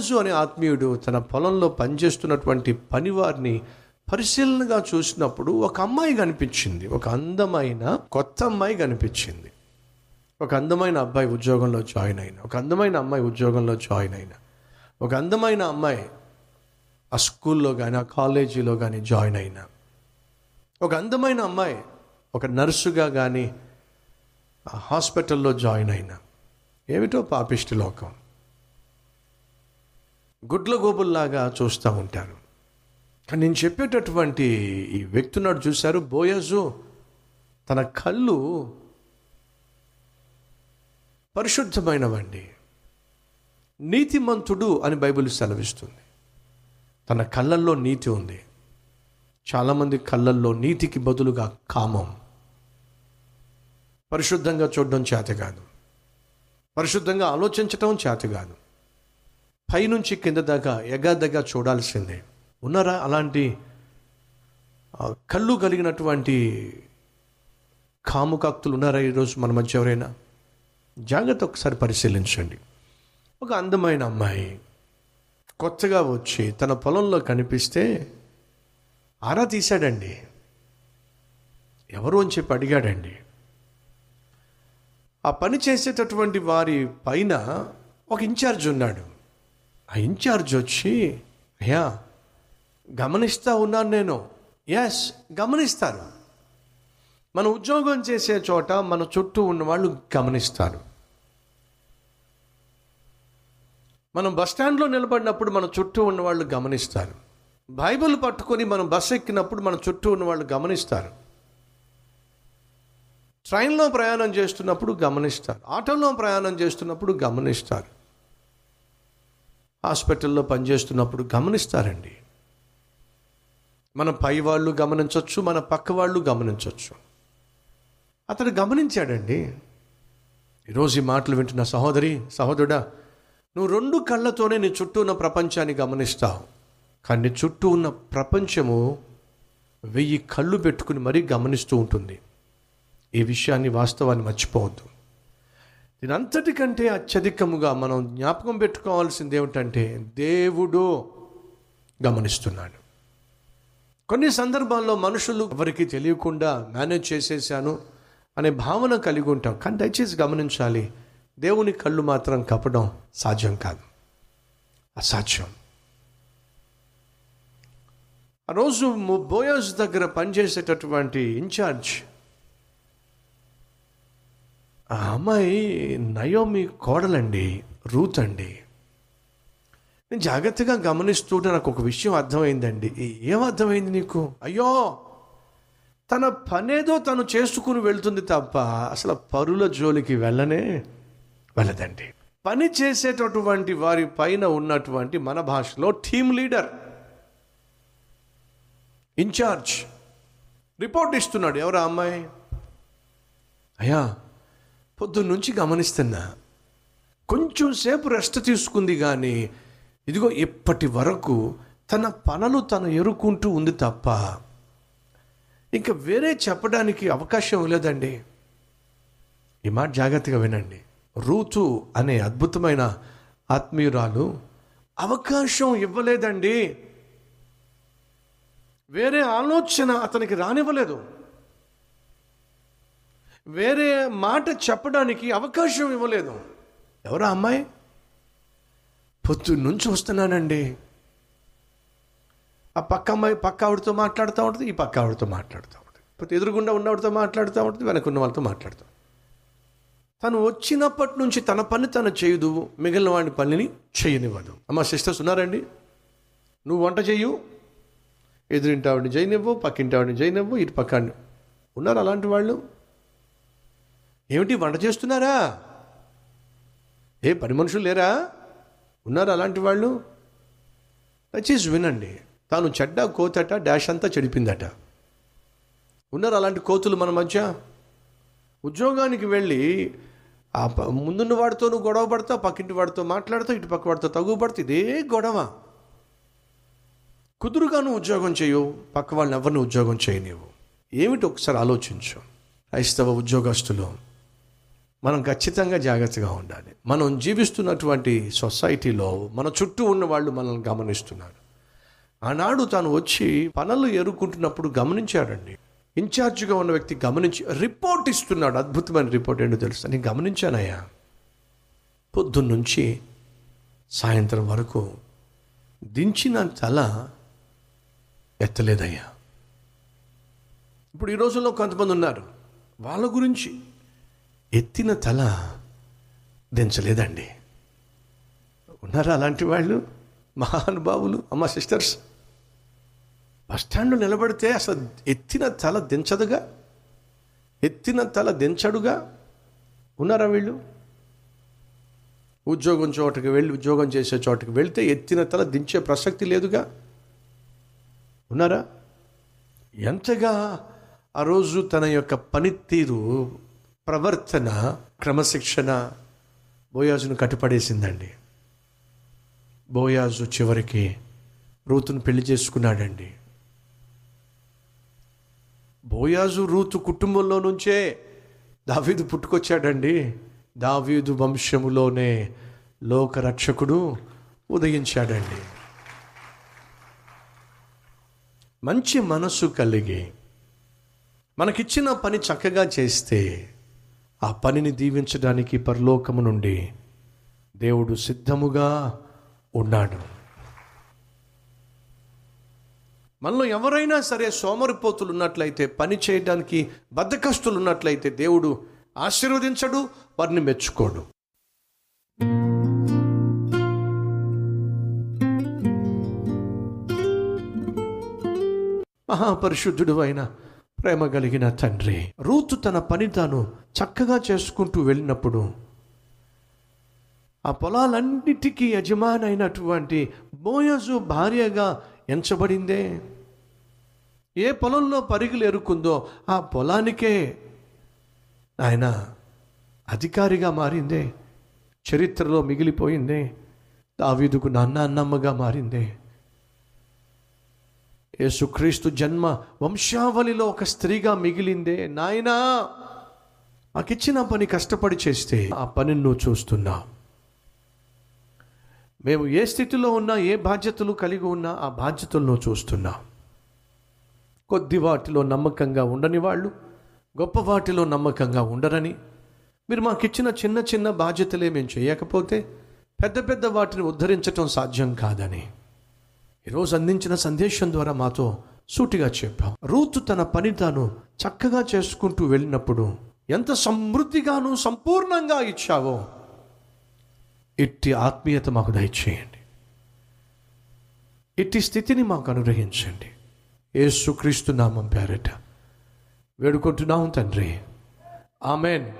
బోయజు అనే ఆత్మీయుడు తన పొలంలో పనిచేస్తున్నటువంటి పనివారిని పరిశీలనగా చూసినప్పుడు ఒక అమ్మాయి కనిపించింది. ఒక అందమైన కొత్త అమ్మాయి కనిపించింది. ఒక అందమైన అబ్బాయి ఉద్యోగంలో జాయిన్ అయిన ఒక అందమైన అమ్మాయి ఉద్యోగంలో జాయిన్ అయిన ఒక అందమైన అమ్మాయి ఆ స్కూల్లో కానీ ఆ కాలేజీలో కానీ జాయిన్ అయిన ఒక అందమైన అమ్మాయి ఒక నర్సుగా కానీ హాస్పిటల్లో జాయిన్ అయిన. ఏమిటో పాపిష్టి లోకం. గుడ్ల గోపుల్లాగా చూస్తూ ఉంటారు. కానీ నేను చెప్పేటటువంటి ఈ వ్యక్తి చూశారు బోయజు తన కళ్ళు పరిశుద్ధమైనవండి. నీతిమంతుడు అని బైబిల్ సెలవిస్తుంది. తన కళ్ళల్లో నీతి ఉంది. చాలామంది కళ్ళల్లో నీతికి బదులుగా కామం. పరిశుద్ధంగా చూడడం చేత కాదు. పరిశుద్ధంగా ఆలోచించటం చేత కాదు. పైనుంచి కింద దాకా ఎగాదగా చూడాల్సిందే. ఉన్నారా అలాంటి కళ్ళు కలిగినటువంటి కాముకాక్తులు ఉన్నారా ఈరోజు మన మధ్య ఎవరైనా? జాగ్రత్త ఒకసారి పరిశీలించండి. ఒక అందమైన అమ్మాయి కొత్తగా వచ్చి తన పొలంలో కనిపిస్తే ఆరా తీశాడండి. ఎవరు అని చెప్పి అడిగాడండి. ఆ పని చేసేటటువంటి వారి పైన ఒక ఇన్ఛార్జ్ ఉన్నాడు. ఆ ఇన్ఛార్జ్ వచ్చి అయ్యా గమనిస్తూ ఉన్నాను నేను. ఎస్ గమనిస్తారు. మన ఉద్యోగం చేసే చోట మన చుట్టూ ఉన్న వాళ్ళు గమనిస్తారు. మనం బస్ స్టాండ్లో నిలబడినప్పుడు మన చుట్టూ ఉన్న వాళ్ళు గమనిస్తారు. బైబిల్ పట్టుకొని మనం బస్ ఎక్కినప్పుడు మన చుట్టూ ఉన్న వాళ్ళు గమనిస్తారు. ట్రైన్లో ప్రయాణం చేస్తున్నప్పుడు గమనిస్తారు. ఆటోలో ప్రయాణం చేస్తున్నప్పుడు గమనిస్తారు. హాస్పిటల్లో పనిచేస్తున్నప్పుడు గమనిస్తారండి. మన పై వాళ్ళు గమనించవచ్చు మన పక్క వాళ్ళు గమనించవచ్చు అతడు గమనించాడండి. ఈరోజు ఈ మాటలు వింటున్న సహోదరి సహోదరుడా నువ్వు రెండు కళ్ళతోనే నీ చుట్టూ ఉన్న ప్రపంచాన్ని గమనిస్తావు. కానీ నీ చుట్టూ ఉన్న ప్రపంచము వెయ్యి కళ్ళు పెట్టుకుని మరీ గమనిస్తూ ఉంటుంది. ఈ విషయాన్ని వాస్తవాన్ని మర్చిపోవద్దు. దీని అంతటికంటే అత్యధికముగా మనం జ్ఞాపకం పెట్టుకోవాల్సింది ఏమిటంటే దేవుడు గమనిస్తున్నాడు. కొన్ని సందర్భాల్లో మనుషులు ఎవరికి తెలియకుండా మేనేజ్ చేసేసాను అనే భావన కలిగి ఉంటాం. కానీ దయచేసి గమనించాలి దేవుని కళ్ళు మాత్రం కప్పడం సాధ్యం కాదు. అసాధ్యం. ఆ రోజు ము- బోయాజ్ దగ్గర పనిచేసేటటువంటి ఇన్ఛార్జ్ ఆ అమ్మాయి నయోమి కోడలండి రూత్ అండి. నేను జాగ్రత్తగా గమనిస్తుంటే నాకు ఒక విషయం అర్థమైందండి. ఏం అర్థమైంది నీకు? అయ్యో! తన పనేదో తను చేసుకుని వెళ్తుంది తప్ప అసలు పరుల జోలికి వెళ్ళనే వెళ్ళదండి. పని చేసేటటువంటి వారి పైన ఉన్నటువంటి మన భాషలో టీమ్ లీడర్. ఇన్ఛార్జ్. రిపోర్ట్ ఇస్తున్నాడు. ఎవరు అమ్మాయి? అయ్యా! పొద్దున్నుంచి గమనిస్తున్నా. కొంచెం సేపు రెస్ట్ తీసుకుంది కానీ ఇదిగో ఇప్పటి వరకు తన పనులు తను ఎరుకుంటూ ఉంది తప్ప ఇంకా వేరే చెప్పడానికి అవకాశం లేదండి. ఈ మాట జాగ్రత్తగా వినండి. రూతు అనే అద్భుతమైన ఆత్మీయురాలు అవకాశం ఇవ్వలేదండి. వేరే ఆలోచన అతనికి రానివ్వలేదు. వేరే మాట చెప్పడానికి అవకాశం ఇవ్వలేదు. ఎవరా అమ్మాయి? పొద్దున్న నుంచి వస్తున్నానండి. ఆ పక్క అమ్మాయి పక్క ఆవిడతో మాట్లాడుతూ ఉంటుంది ఈ పక్క ఆవిడతో మాట్లాడుతూ ఉంటుంది. ఇప్పుడు ఎదురుగుండా ఉన్నవాడితో మాట్లాడుతూ ఉంటుంది వెనకున్న వాళ్ళతో మాట్లాడుతూ తను వచ్చినప్పటి నుంచి తన పని తను చేయదు మిగిలిన వాడి పనిని చేయనివ్వదు. అమ్మ సిస్టర్స్ ఉన్నారండి? నువ్వు వంట చెయ్యు. ఎదురింటి ఆవిడని చేయనివ్వు పక్కింటి ఆవిడని చేయనివ్వు ఇటు పక్క ఉన్నారు అలాంటి వాళ్ళు? ఏమిటి వంట చేస్తున్నారా? ఏ పని మనుషులు లేరా? ఉన్నారు అలాంటి వాళ్ళు? దయచేసి వినండి. తాను చెడ్డ కోతట డాష్ అంతా చెడిపిందట. ఉన్నారు అలాంటి కోతులు మన మధ్య? ఉద్యోగానికి వెళ్ళి ఆ ముందున్న వాడితో గొడవ పడతావు పక్కింటి వాడితో మాట్లాడతావు ఇటు పక్క వాడితో తగు ఇదే గొడవ. కుదురుగాను ఉద్యోగం చేయవు పక్క వాళ్ళని ఎవరిని ఉద్యోగం చేయనివ్వు? ఏమిటి ఒకసారి ఆలోచించు. క్రైస్తవ ఉద్యోగస్తులు మనం ఖచ్చితంగా జాగ్రత్తగా ఉండాలి. మనం జీవిస్తున్నటువంటి సొసైటీలో మన చుట్టూ ఉన్న వాళ్ళు మనల్ని గమనిస్తున్నారు. ఆనాడు తాను వచ్చి పనులు ఎరుక్కుంటున్నప్పుడు గమనించాడండి. ఇన్ఛార్జిగా ఉన్న వ్యక్తి గమనించి రిపోర్ట్ ఇస్తున్నాడు. అద్భుతమైన రిపోర్ట్ ఏంటో తెలుసు? నేను గమనించానయ్యా. పొద్దున్నుంచి సాయంత్రం వరకు దించిన తల ఎత్తలేదయ్యా. ఇప్పుడు ఈ రోజుల్లో కొంతమంది ఉన్నారు. వాళ్ళ గురించి ఎత్తిన తల దించలేదండి. ఉన్నారా అలాంటి వాళ్ళు? మహానుభావులు అమ్మ సిస్టర్స్? బస్ నిలబడితే అసలు ఎత్తిన తల దించదుగా? ఎత్తిన తల దించడుగా? ఉన్నారా వీళ్ళు? ఉద్యోగం చోటకి వెళ్ళి ఉద్యోగం చేసే చోటకి వెళ్తే ఎత్తిన తల దించే ప్రసక్తి లేదుగా? ఉన్నారా? ఎంతగా ఆ రోజు తన యొక్క పనితీరు ప్రవర్తన క్రమశిక్షణ బోయాజును కట్టుపడేసిందండి. బోయాజు చివరికి రూతును పెళ్ళి చేసుకున్నాడండి. బోయాజు రూతు కుటుంబంలో నుంచే దావీదు పుట్టుకొచ్చాడండి. దావీదు వంశములోనే లోకరక్షకుడు ఉదయించాడండి. మంచి మనసు కలిగి మనకిచ్చిన పని చక్కగా చేస్తే ఆ పనిని దీవించడానికి పరలోకము నుండి దేవుడు సిద్ధముగా ఉన్నాడు. మనలో ఎవరైనా సరే సోమరిపోతులు ఉన్నట్లయితే పని చేయడానికి బద్దకస్తులు ఉన్నట్లయితే దేవుడు ఆశీర్వదించడు వారిని మెచ్చుకోడు. మహాపరిశుద్ధుడు అయిన ప్రేమ కలిగిన తండ్రి రూతు తన పని తాను చక్కగా చేసుకుంటూ వెళ్ళినప్పుడు ఆ పొలాలన్నిటికీ యజమానైనటువంటి బోయజు భార్యగా ఎంచబడిందే. ఏ పొలంలో పరుగులు ఎరుకుందో ఆ పొలానికే ఆయన అధికారిగా మారిందే. చరిత్రలో మిగిలిపోయిందే. దావీదుకు నాన్న అన్నమ్మగా మారిందే. యేసుక్రీస్తు జన్మ వంశావళిలో ఒక స్త్రీగా మిగిలిందే. నాయనా! నాకు ఇచ్చిన పని కష్టపడి చేస్తే ఆ పనిని నువ్వు చూస్తున్నావు మేము ఏ స్థితిలో ఉన్నా ఏ బాధ్యతలు కలిగి ఉన్నా ఆ బాధ్యతలను చూస్తున్నా. కొద్ది వాటిలో నమ్మకంగా ఉండని వాళ్ళు గొప్ప వాటిలో నమ్మకంగా ఉండరని. మీరు మాకిచ్చిన చిన్న చిన్న బాధ్యతలే మేము చేయకపోతే పెద్ద పెద్ద వాటిని ఉద్ధరించటం సాధ్యం కాదని. ఈరోజు అందించిన సందేశం ద్వారా మాతో సూటిగా చెప్పాం. రూతు తన పని తాను చక్కగా చేసుకుంటూ వెళ్ళినప్పుడు ఎంత సమృద్ధిగాను సంపూర్ణంగా ఇచ్చావో ఇట్టి ఆత్మీయత మాకు దయచేయండి. ఇట్టి స్థితిని మాకు అనుగ్రహించండి. ఏసుక్రీస్తు నామం పేరట వేడుకుంటున్నాం తండ్రి. ఆమెన్.